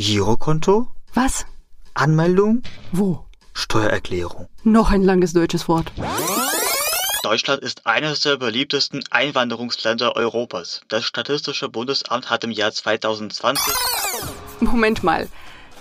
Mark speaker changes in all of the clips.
Speaker 1: Girokonto,
Speaker 2: Was?
Speaker 1: Anmeldung,
Speaker 2: Wo?
Speaker 1: Steuererklärung.
Speaker 2: Noch ein langes deutsches Wort.
Speaker 3: Deutschland ist eines der beliebtesten Einwanderungsländer Europas. Das Statistische Bundesamt hat im Jahr 2020
Speaker 2: Moment mal.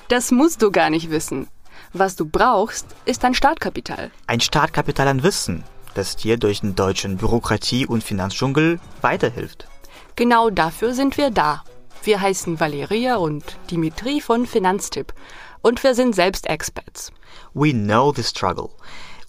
Speaker 2: Das musst du gar nicht wissen. Was du brauchst, ist ein Startkapital.
Speaker 1: Ein Startkapital an Wissen, das dir durch den deutschen Bürokratie- und Finanzdschungel weiterhilft.
Speaker 2: Genau dafür sind wir da. Wir heißen Valeria und Dimitri von Finanztipp. Und wir sind selbst Experts.
Speaker 1: We know the struggle.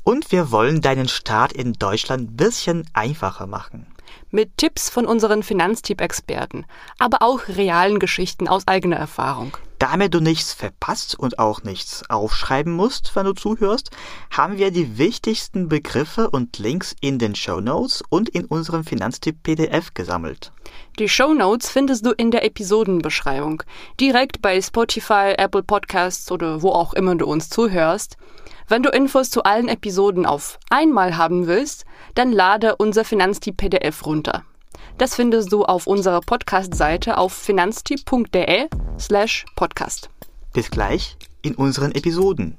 Speaker 1: Und wir wollen deinen Start in Deutschland ein bisschen einfacher machen.
Speaker 2: Mit Tipps von unseren Finanztipp-Experten, aber auch realen Geschichten aus eigener Erfahrung.
Speaker 1: Damit du nichts verpasst und auch nichts aufschreiben musst, wenn du zuhörst, haben wir die wichtigsten Begriffe und Links in den Show Notes und in unserem Finanztipp PDF gesammelt.
Speaker 2: Die Show Notes findest du in der Episodenbeschreibung, direkt bei Spotify, Apple Podcasts oder wo auch immer du uns zuhörst. Wenn du Infos zu allen Episoden auf einmal haben willst, dann lade unser Finanztipp PDF runter. Das findest du auf unserer Podcast-Seite auf finanztipp.de slash podcast.
Speaker 1: Bis gleich in unseren Episoden.